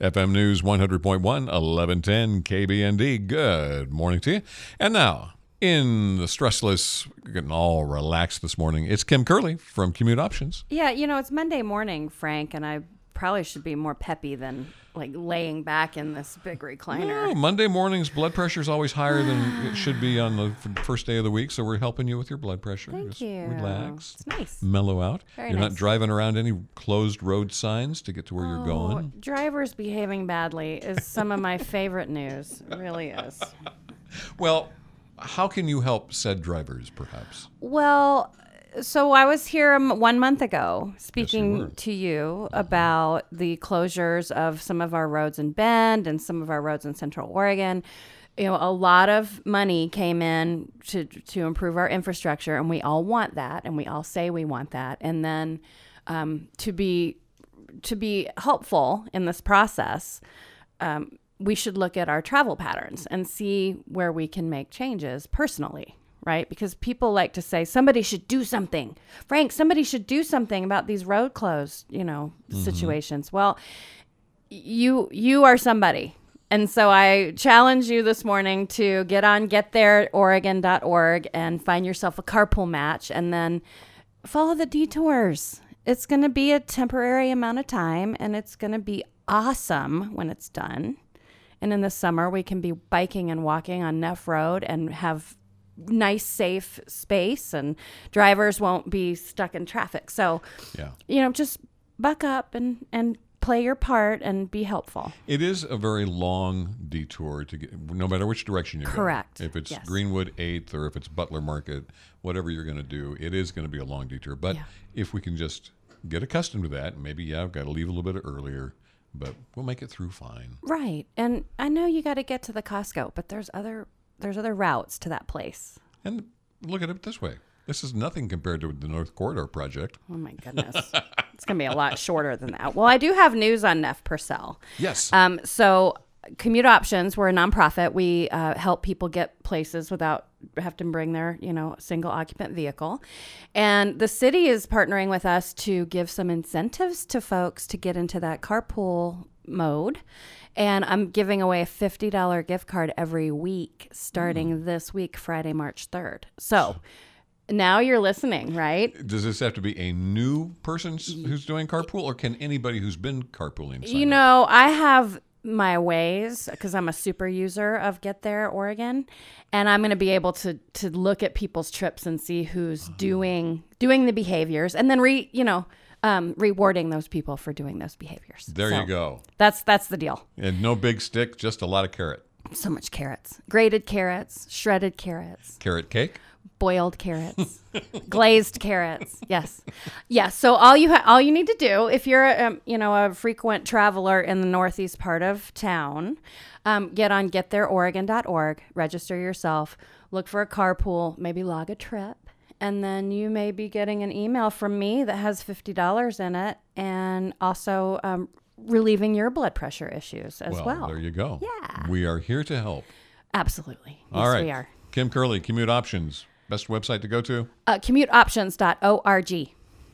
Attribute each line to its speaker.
Speaker 1: FM News 100.1, 1110 KBND. Good morning to you. And now, in the stressless, getting all relaxed this morning, it's Kim Curley from Commute Options.
Speaker 2: Yeah, you know, it's Monday morning, Frank, and I probably should be more peppy than like laying back in this big recliner.
Speaker 1: No, Monday mornings, blood pressure is always higher than it should be on the first day of the week, so we're helping you with your blood pressure.
Speaker 2: Thank
Speaker 1: Just
Speaker 2: you.
Speaker 1: Relax.
Speaker 2: It's nice.
Speaker 1: Mellow out.
Speaker 2: Very
Speaker 1: you're not driving around any closed road signs to get to where you're
Speaker 2: Oh,
Speaker 1: going.
Speaker 2: drivers behaving badly is some of my favorite news. It really is.
Speaker 1: Well, how can you help said drivers, perhaps?
Speaker 2: Well, so I was here um, one month ago speaking to you about the closures of some of our roads in Bend and some of our roads in Central Oregon. You know, a lot of money came in to to improve our infrastructure, and we all want that, and we all say we want that. And then um, to be to be helpful in this process, um, we should look at our travel patterns and see where we can make changes personally, right? Because people like to say somebody should do something. Frank, somebody should do something about these road closed, you know, mm-hmm. situations. Well, you you are somebody. And so I challenge you this morning to get on getthereoregon.org and find yourself a carpool match and then follow the detours. It's going to be a temporary amount of time and it's going to be awesome when it's done. And in the summer, we can be biking and walking on Neff Road and have nice, safe space, and drivers won't be stuck in traffic. So,
Speaker 1: Yeah.
Speaker 2: you know, just buck up and, and play your part and be helpful.
Speaker 1: It is a very long detour to get, no matter which direction you go.
Speaker 2: Correct.
Speaker 1: If it's
Speaker 2: Yes.
Speaker 1: Greenwood 8th or if it's Butler Market, whatever you're going to do, it is going to be a long detour. But
Speaker 2: Yeah.
Speaker 1: if we can just get accustomed to that, maybe, yeah, I've got to leave a little bit earlier, but we'll make it through fine.
Speaker 2: Right. And I know you got to get to the Costco, but there's other there's other routes to that place.
Speaker 1: And look at it this way this is nothing compared to the North Corridor project.
Speaker 2: Oh my goodness. it's going to be a lot shorter than that. Well, I do have news on Neff Purcell.
Speaker 1: Yes.
Speaker 2: Um, so, Commute Options, we're a nonprofit. We uh, help people get places without have to bring their, you know, single occupant vehicle. And the city is partnering with us to give some incentives to folks to get into that carpool mode. And I'm giving away a $50 gift card every week starting mm. this week, Friday, March 3rd. So, now you're listening, right?
Speaker 1: Does this have to be a new person who's doing carpool, or can anybody who's been carpooling
Speaker 2: You
Speaker 1: up?
Speaker 2: know, I have my ways because I'm a super user of Get There Oregon, and I'm going to be able to to look at people's trips and see who's uh-huh. doing doing the behaviors, and then re you know um, rewarding those people for doing those behaviors.
Speaker 1: There
Speaker 2: So
Speaker 1: you go.
Speaker 2: That's that's the deal.
Speaker 1: And no big stick, just a lot of carrot.
Speaker 2: So much carrots, grated carrots, shredded carrots,
Speaker 1: Carrot cake?
Speaker 2: boiled carrots, glazed carrots. Yes, yes. So all you ha- all you need to do if you're um, you know a frequent traveler in the northeast part of town, um, get on getthereoregon.org, register yourself, look for a carpool, maybe log a trip. And then you may be getting an email from me that has $50 in it and also um, relieving your blood pressure issues as well.
Speaker 1: there you go.
Speaker 2: Yeah.
Speaker 1: We are here to help.
Speaker 2: Absolutely. Yes,
Speaker 1: All right.
Speaker 2: we are.
Speaker 1: Kim Curley, Commute Options. Best website to go to?
Speaker 2: Uh, commuteoptions.org.